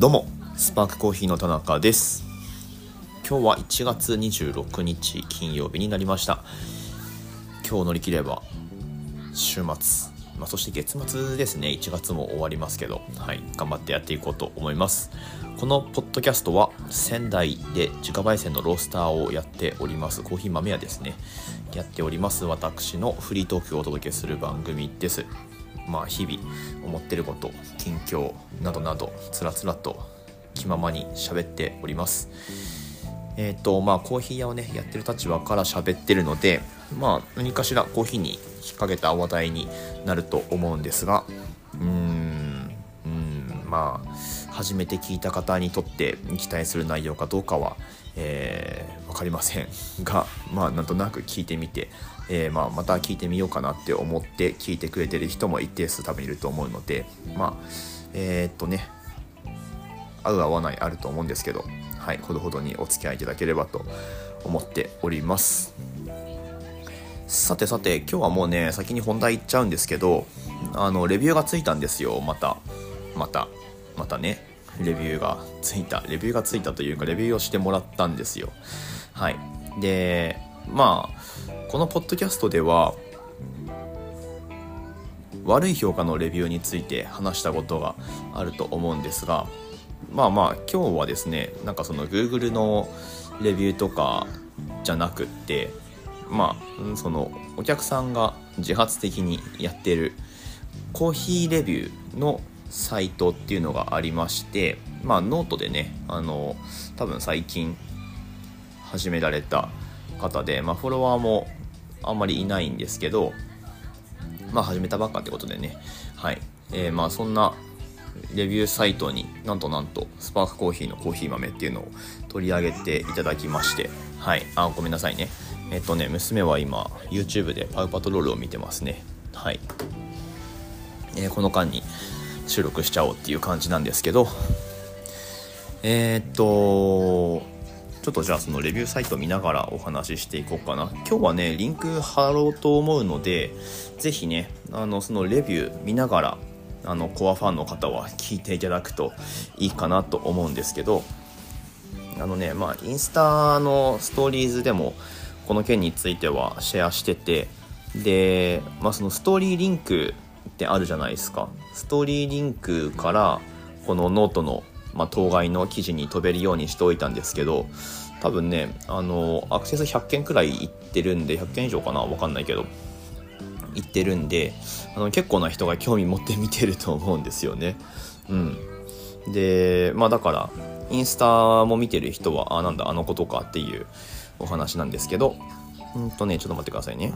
どうもスパークコーヒーの田中です。今日は1月26日金曜日になりました。今日乗り切れば週末、まあ、そして月末ですね。1月も終わりますけどはい頑張ってやっていこうと思います。このポッドキャストは仙台で自家焙煎のロースターをやっておりますコーヒー豆屋ですね。やっております私のフリートークをお届けする番組です。まあ、日々思ってること近況などなどつらつらと気ままに喋っております。えっ、ー、とまあコーヒー屋をねやってる立場から喋ってるのでまあ何かしらコーヒーに引っ掛けた話題になると思うんですがうーんうんまあ初めて聞いた方にとって期待する内容かどうかはえー、分かりませんが まあなんとなく聞いてみてえー、まあ、また聞いてみようかなって思って聞いてくれてる人も一定数多分いると思うのでまあえー、っとね合う合わないあると思うんですけどはいほどほどにお付き合いいただければと思っております。さてさて今日はもうね先に本題いっちゃうんですけどあのレビューがついたんですよまたまたまたね。レビューがついたレビューがついたというかレビューをしてもらったんですよ。はい。でまあこのポッドキャストでは悪い評価のレビューについて話したことがあると思うんですがまあまあ今日はですねなんかその Google のレビューとかじゃなくってまあそのお客さんが自発的にやってるコーヒーレビューのサイトっていうのがありましてまあノートでねあの多分最近始められた方で、まあ、フォロワーもあんまりいないんですけど、まあ始めたばっかってことでね、はい。えー、まあそんなレビューサイトになんとなんとスパークコーヒーのコーヒー豆っていうのを取り上げていただきまして、はい。あ、ごめんなさいね。えっとね、娘は今 YouTube でパウパトロールを見てますね。はい。えー、この間に収録しちゃおうっていう感じなんですけど、えー、っと、ちょっとじゃあそのレビューサイト見ながらお話ししていこうかな。今日はね、リンク貼ろうと思うので、ぜひね、あの、そのレビュー見ながら、あの、コアファンの方は聞いていただくといいかなと思うんですけど、あのね、まあ、インスタのストーリーズでも、この件についてはシェアしてて、で、まあ、そのストーリーリンクってあるじゃないですか。ストーリーリンクから、このノートのまあ、当該の記事に飛べるようにしておいたんですけど多分ねあのアクセス100件くらいいってるんで100件以上かな？分かんないけどいってるんであの結構な人が興味持って見てると思うんですよね。うん、でまあだからインスタも見てる人はあなんだあのことかっていうお話なんですけどうんとねちょっと待ってくださいね。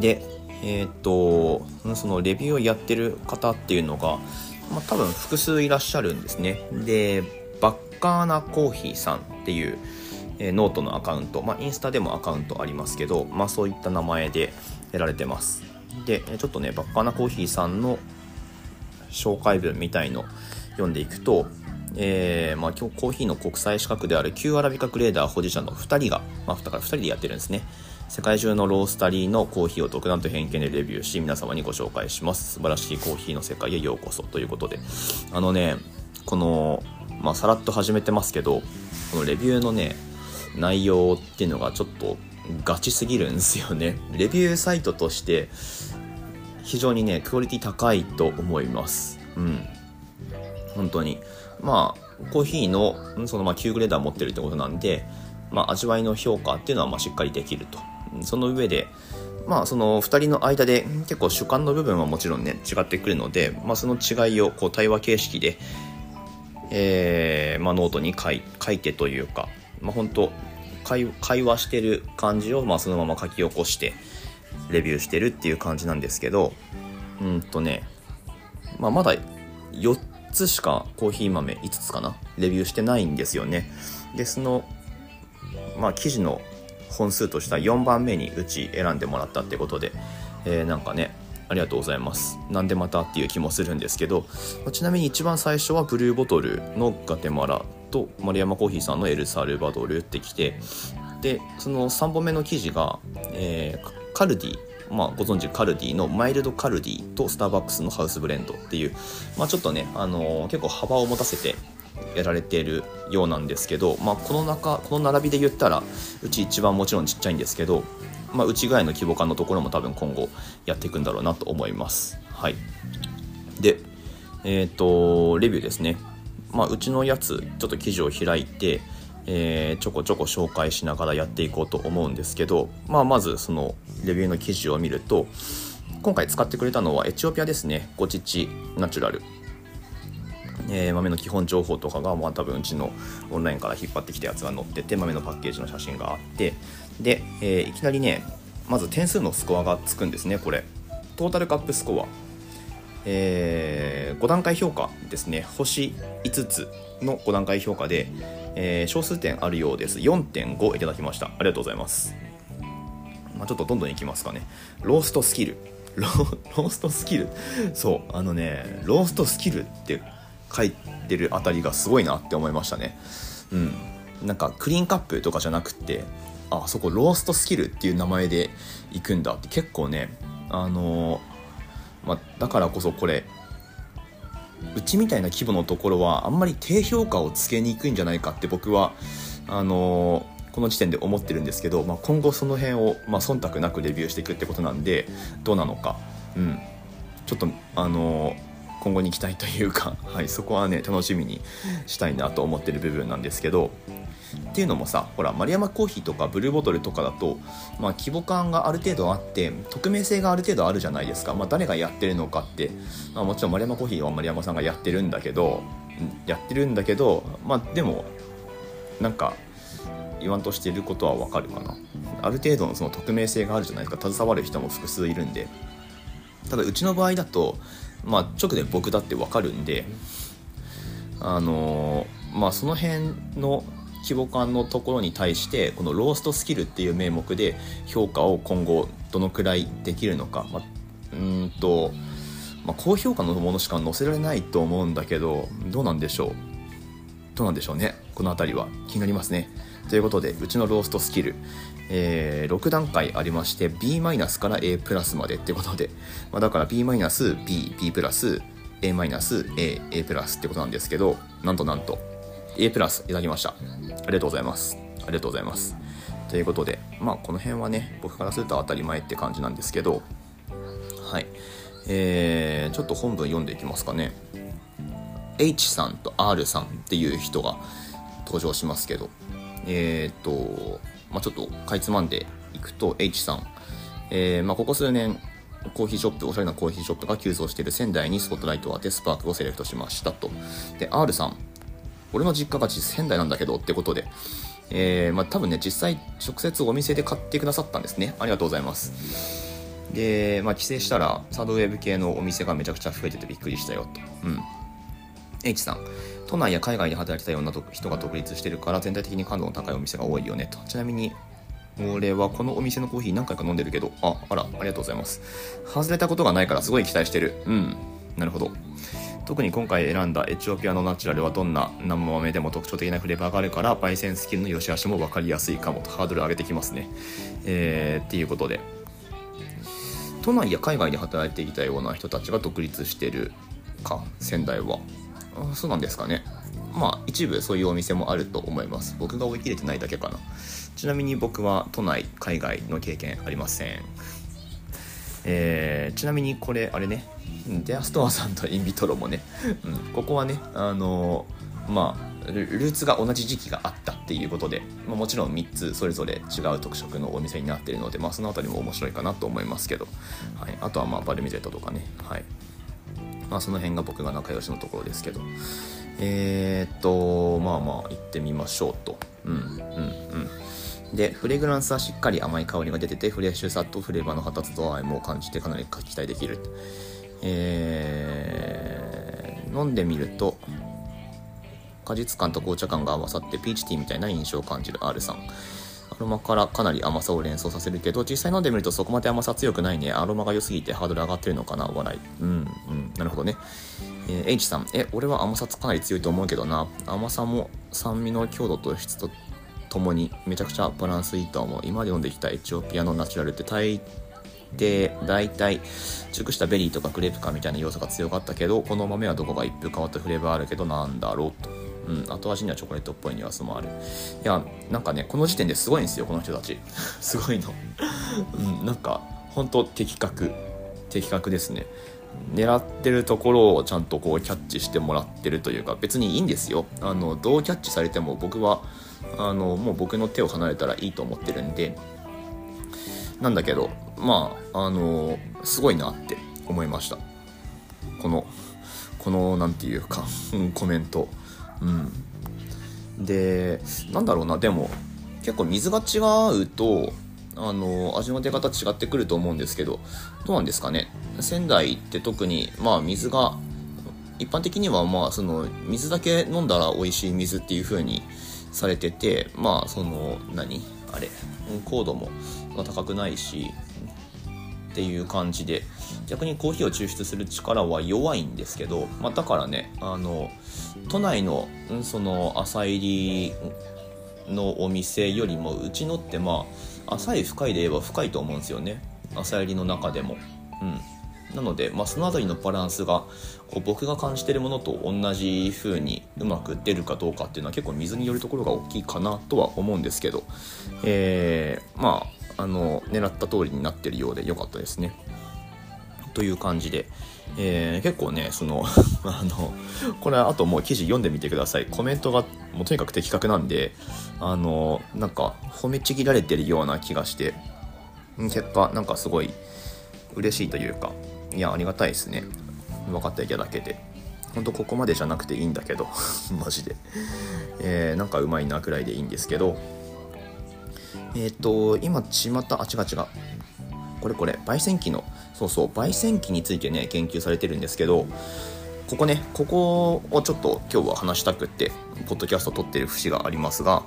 でえっ、とそのレビューをやってる方っていうのがまあ、多分複数いらっしゃるんですね。で、バッカーナコーヒーさんっていう、えー、ノートのアカウント、まあ、インスタでもアカウントありますけど、まあ、そういった名前でやられてます。で、ちょっとね、バッカーナコーヒーさんの紹介文みたいの読んでいくと、えーまあ、今日コーヒーの国際資格である旧アラビカグレーダー保持者の2人が、まあ、だから2人でやってるんですね。世界中のロースタリーのコーヒーを独断と偏見でレビューし皆様にご紹介します。素晴らしいコーヒーの世界へようこそということで。あのねこのまあさらっと始めてますけどこのレビューのね内容っていうのがちょっとガチすぎるんですよね。レビューサイトとして非常にねクオリティ高いと思います。うん。本当に。まあコーヒーのそのまあ Qグレーダー持ってるってことなんでまあ、味わいの評価っていうのはまあしっかりできると。その上で、まあ、その2人の間で結構主観の部分はもちろんね違ってくるので、まあ、その違いをこう対話形式で、えーまあ、ノートに書い書いてというか、まあ、本当会会話してる感じを、まあ、そのまま書き起こしてレビューしてるっていう感じなんですけどうんとね、まあ、まだ4つしかコーヒー豆5つかなレビューしてないんですよね。でそのまあ記事の本数としては4番目にうち選んでもらったってことで、えー、なんかねありがとうございます。なんでまたっていう気もするんですけど、まちなみに一番最初はブルーボトルのガテマラと丸山コーヒーさんのエルサルバドルってきてでその3本目の記事が、えー、カルディまあ、ご存知カルディのマイルドカルディとスターバックスのハウスブレンドっていう、まあ、ちょっとね、あのー、結構幅を持たせてやられているようなんですけど、まあ、この中この並びで言ったらうち一番もちろんちっちゃいんですけど、まあ、うちぐらいの規模感のところも多分今後やっていくんだろうなと思います。はい、で、えっ、ー、とレビューですね、まあ、うちのやつちょっと記事を開いて、えー、ちょこちょこ紹介しながらやっていこうと思うんですけど、まあ、まずそのレビューの記事を見ると今回使ってくれたのはエチオピアですね。ゴチチナチュラル。えー、豆の基本情報とかが、まあ、多分うちのオンラインから引っ張ってきたやつが載ってて豆のパッケージの写真があってで、えー、いきなりねまず点数のスコアがつくんですねこれ。トータルカップスコア、えー、5段階評価ですね。星5つの5段階評価で、えー、小数点あるようです。4.5いただきました。ありがとうございます、まあ、ちょっとどんどんいきますかね。ローストスキル。ローストスキル。そうあのねローストスキルって書いてるあたりがすごいなって思いましたね。うん。なんかクリーンカップとかじゃなくてあそこローストスキルっていう名前で行くんだって結構ねあの、まあ、だからこそこれうちみたいな規模のところはあんまり低評価をつけにくいんじゃないかって僕はあの、この時点で思ってるんですけど、まあ、今後その辺を、まあ、忖度なくレビューしていくってことなんでどうなのか、うん、ちょっとあのー今後に期待というか、はい、そこはね楽しみにしたいなと思ってる部分なんですけどっていうのもさほら丸山コーヒーとかブルーボトルとかだと、まあ、規模感がある程度あって匿名性がある程度あるじゃないですか、まあ、誰がやってるのかって、まあ、もちろん丸山コーヒーは丸山さんがやってるんだけどやってるんだけどまあでもなんか言わんとしていることはわかるかな。ある程度のその匿名性があるじゃないですか。携わる人も複数いるんで。ただうちの場合だとまあ直で僕だってわかるんであのまあその辺の規模感のところに対してこのローストスキルっていう名目で評価を今後どのくらいできるのか、まあ、うんと、まあ、高評価のものしか載せられないと思うんだけどどうなんでしょう？どうなんでしょうね？この辺りは気になりますね。ということでうちのローストスキルえー、6段階ありまして B マイナスから A プラスまでってことで、まあ、だから B マイナス B、B プラス A マイナス A、A プラスってことなんですけど、なんとなんと A プラスいただきました。ありがとうございます。ありがとうございます。ということで、まあこの辺はね、僕からすると当たり前って感じなんですけど、はい。えー、ちょっと本文読んでいきますかね。H さんと R さんっていう人が登場しますけど、えっ、ー、と、まあ、ちょっとかいつまんでいくと H さん、えー、まあ、ここ数年コーヒーショップおしゃれなコーヒーショップが急増している仙台にスポットライトを当てスパークをセレクトしましたと。で R さん。俺の実家が仙台なんだけどってことで。えー、まあ、多分ね実際直接お店で買ってくださったんですね。ありがとうございます。で、まあ、帰省したらサードウェブ系のお店がめちゃくちゃ増えててびっくりしたよと。うん。H さん。都内や海外で働きたいような人が独立してるから全体的に感度の高いお店が多いよねと。ちなみに俺はこのお店のコーヒー何回か飲んでるけどああらありがとうございます。外れたことがないからすごい期待してる。うん。なるほど。特に今回選んだエチオピアのナチュラルはどんな生豆でも特徴的なフレーバーがあるから焙煎スキルの良し悪しも分かりやすいかもとハードル上げてきますね。えー、っていうことで。都内や海外で働いていたような人たちが独立してるか仙台は。そうなんですかね。まあ一部そういうお店もあると思います。僕が追い切れてないだけかな。ちなみに僕は都内海外の経験ありません。えー、ちなみにこれあれね。デアストアさんとインビトロもね、うん、ここはねあのー、まあルーツが同じ時期があったっていうことで、まあ、もちろん3つそれぞれ違う特色のお店になってるので、まあ、その辺りも面白いかなと思いますけど、はい、あとはまあバルミゼットとかね、はい、まあ、その辺が僕が仲良しのところですけど。えー、っとまあまあ行ってみましょうと。うんうんうん。でフレグランスはしっかり甘い香りが出ててフレッシュさとフレーバーの発達度合いも感じてかなり期待できる。えー、飲んでみると果実感と紅茶感が合わさってピーチティーみたいな印象を感じる R さん。ロマからかなり甘さを連想させるけど実際飲んでみるとそこまで甘さ強くないね。アロマが良すぎてハードル上がってるのかな？笑い。うんうん。なるほどね。えー、H さん。え俺は甘さかなり強いと思うけどな。甘さも酸味の強度と質とともにめちゃくちゃバランスいいと思う。今まで飲んできたエチオピアのナチュラルって大で大体熟したベリーとかグレープ感みたいな要素が強かったけどこの豆はどこか一風変わったフレーバーあるけどなんだろうと。うん、後味にはチョコレートっぽいニュアンスもある。いや、なんかね、この時点ですごいんですよ、この人たち。すごいの。うん、なんか、本当的確。的確ですね。狙ってるところをちゃんとこうキャッチしてもらってるというか別にいいんですよあのどうキャッチされても僕はあのもう僕の手を離れたらいいと思ってるんでなんだけどまああのすごいなって思いましたこのこの何て言うかコメントうん。でなんだろうなでも結構水が違うとあの味の出方違ってくると思うんですけどどうなんですかね？仙台って特にまあ水が一般的にはまあその水だけ飲んだら美味しい水っていう風にされててまあその何？あれ？高度も高くないしっていう感じで逆にコーヒーを抽出する力は弱いんですけど、まあ、だからねあの都内のその朝入りのお店よりもうちのってまあ浅い深いで言えば深いと思うんですよね。朝入りの中でも。うん。なので、まあ、その辺りのバランスがこう僕が感じてるものと同じ風にうまく出るかどうかっていうのは結構水によるところが大きいかなとは思うんですけど、えー、まああの狙った通りになってるようで良かったですね。という感じで、えー、結構ねその あのこれあともう記事読んでみてください。コメントがもうとにかく的確なんであのなんか褒めちぎられてるような気がして。結果なんかすごい嬉しいというかいやありがたいですね。分かっていただけて。ほんとここまでじゃなくていいんだけど。マジで。えー、なんかうまいなくらいでいいんですけど。えっ、ー、と今巷あ違う違う。これこれ焙煎機のそうそう焙煎機についてね研究されてるんですけどここねここをちょっと今日は話したくってポッドキャスト撮ってる節がありますが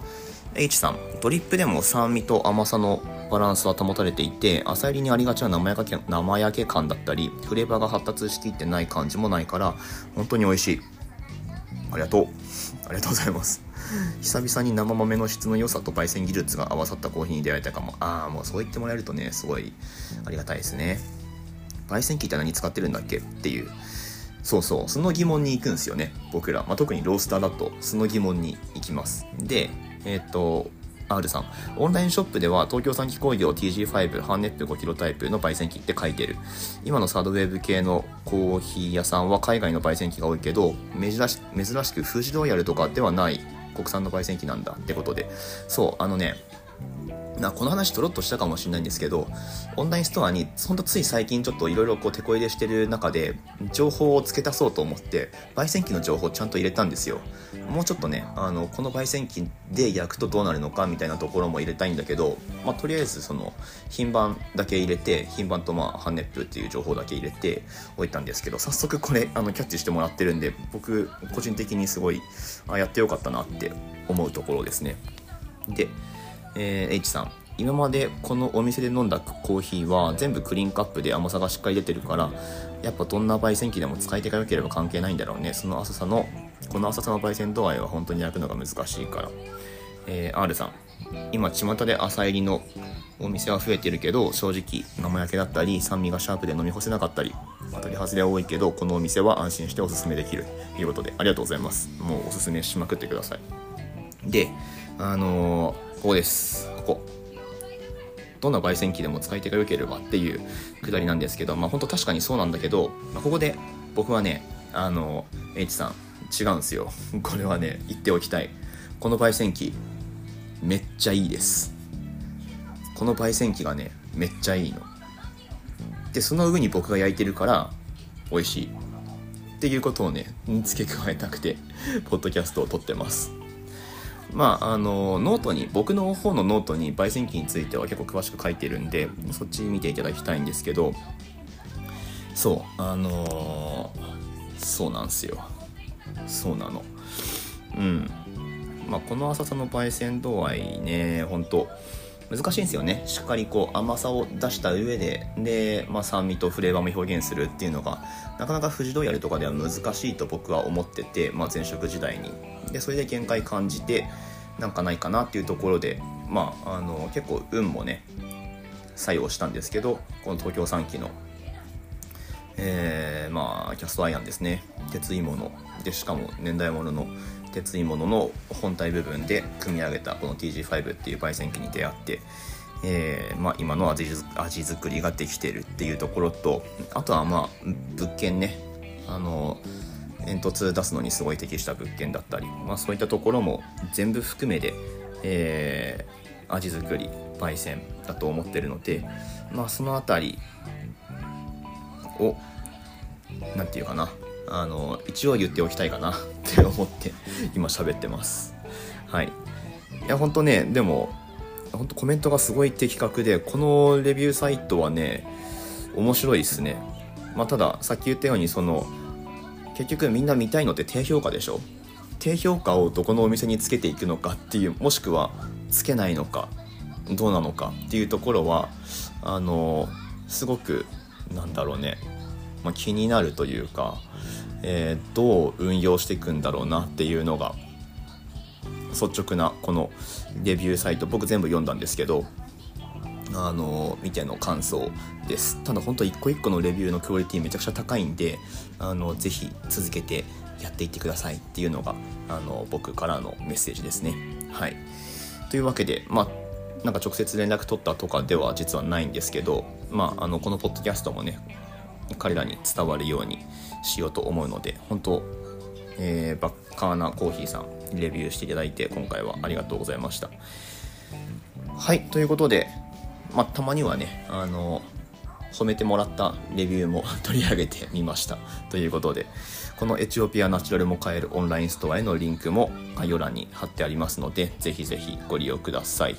H さんドリップでも酸味と甘さのバランスは保たれていて浅入りにありがちな生焼け生焼け感だったりフレーバーが発達しきってない感じもないから本当に美味しい。ありがとう。ありがとうございます。久々に生豆の質の良さと焙煎技術が合わさったコーヒーに出会えたかも。ああもうそう言ってもらえるとねすごいありがたいですね。焙煎機って何使ってるんだっけっていう。そうそうその疑問に行くんですよね僕ら、まあ、特にロースターだとその疑問に行きます。でえっ、と R さん。オンラインショップでは東京産機工業 TG5 ハンネップ5キロタイプの焙煎機って書いてる。今のサードウェーブ系のコーヒー屋さんは海外の焙煎機が多いけど、珍し珍しく富士ロイヤルとかではない。国産の焙煎機なんだってことで。そう、あのね、なこの話とろっとしたかもしれないんですけどオンラインストアにほんとつい最近ちょっといろいろこう手こ入れしてる中で情報を付け足そうと思って焙煎機の情報をちゃんと入れたんですよ。もうちょっとねあのこの焙煎機で焼くとどうなるのかみたいなところも入れたいんだけど、まあ、とりあえずその品番だけ入れて品番とまあハンネップっていう情報だけ入れておいたんですけど早速これあのキャッチしてもらってるんで僕個人的にすごいあやってよかったなって思うところですね。でえー、H さん。今までこのお店で飲んだコーヒーは全部クリーンカップで甘さがしっかり出てるからやっぱどんな焙煎機でも使い手が良ければ関係ないんだろうね。その浅さのこの浅さの焙煎度合いは本当に焼くのが難しいから、えー、R さん。今巷で朝入りのお店は増えてるけど正直生焼けだったり酸味がシャープで飲み干せなかったり当たり外れは多いけどこのお店は安心しておすすめできる。ということでありがとうございます。もうおすすめしまくってください。であのー、ここです。ここ。どんな焙煎機でも使い手が良ければっていうくだりなんですけどまあ本当確かにそうなんだけど、まあ、ここで僕はねあの H さん違うんですよ。これはね言っておきたい。この焙煎機めっちゃいいです。この焙煎機がねめっちゃいいの。でその上に僕が焼いてるから美味しい。っていうことをね付け加えたくてポッドキャストを録ってます。まあ、あのノートに僕の方のノートに焙煎機については結構詳しく書いてるんでそっち見ていただきたいんですけどそうあのー、そうなんすよ。そうなの。うん。まあこの浅さの焙煎度合いねほんと難しいんですよね。しっかりこう甘さを出した上で。で、まあ、酸味とフレーバーも表現するっていうのがなかなか富士ドイヤルとかでは難しいと僕は思ってて、まあ、前職時代に。でそれで限界感じてなんかないかなっていうところでまああの結構運もね採用したんですけどこの東京3期のえー、まあキャストアイアンですね。鉄いもの。でしかも年代物の鉄いものの本体部分で組み上げたこの TG5 っていう焙煎機に出会って、えーまあ、今の味味作りができてるっていうところとあとはまあ物件ね。あの煙突出すのにすごい適した物件だったり、まあ、そういったところも全部含めで、えー、味作り焙煎だと思ってるので、まあ、その辺りを何て言うかな。あの一応言っておきたいかな。って思って今喋ってます。はい。いやほんとねでもほんとコメントがすごい的確でこのレビューサイトはね面白いですね。まあたださっき言ったようにその結局みんな見たいのって低評価でしょ？低評価をどこのお店につけていくのかっていうもしくはつけないのかどうなのかっていうところはあのすごくなんだろうね、まあ、気になるというか、えー、どう運用していくんだろうなっていうのが率直なこのレビューサイト僕全部読んだんですけどあの見ての感想です。ただ本当一個一個のレビューのクオリティめちゃくちゃ高いんであのぜひ続けてやっていってくださいっていうのがあの僕からのメッセージですね。はい。というわけでまあなんか直接連絡取ったとかでは実はないんですけど、まあ、あのこのポッドキャストもね彼らに伝わるようにしようと思うので本当、えー、バッカーナコーヒーさんレビューしていただいて今回はありがとうございました。はいということで、まあ、たまにはねあの褒めてもらったレビューも 取り上げてみました。ということでこのエチオピアナチュラルも買えるオンラインストアへのリンクも概要欄に貼ってありますのでぜひぜひご利用ください。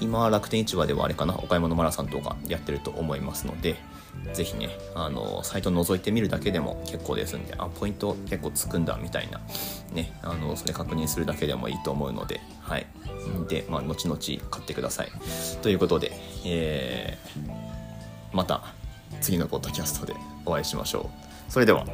今楽天市場ではあれかなお買い物マラソンとかやってると思いますのでぜひねあのサイト覗いてみるだけでも結構ですんであポイント結構つくんだみたいなねあのそれ確認するだけでもいいと思うのではい。でまあ後々買ってください。ということで、えー、また次のポッドキャストでお会いしましょう。それでは。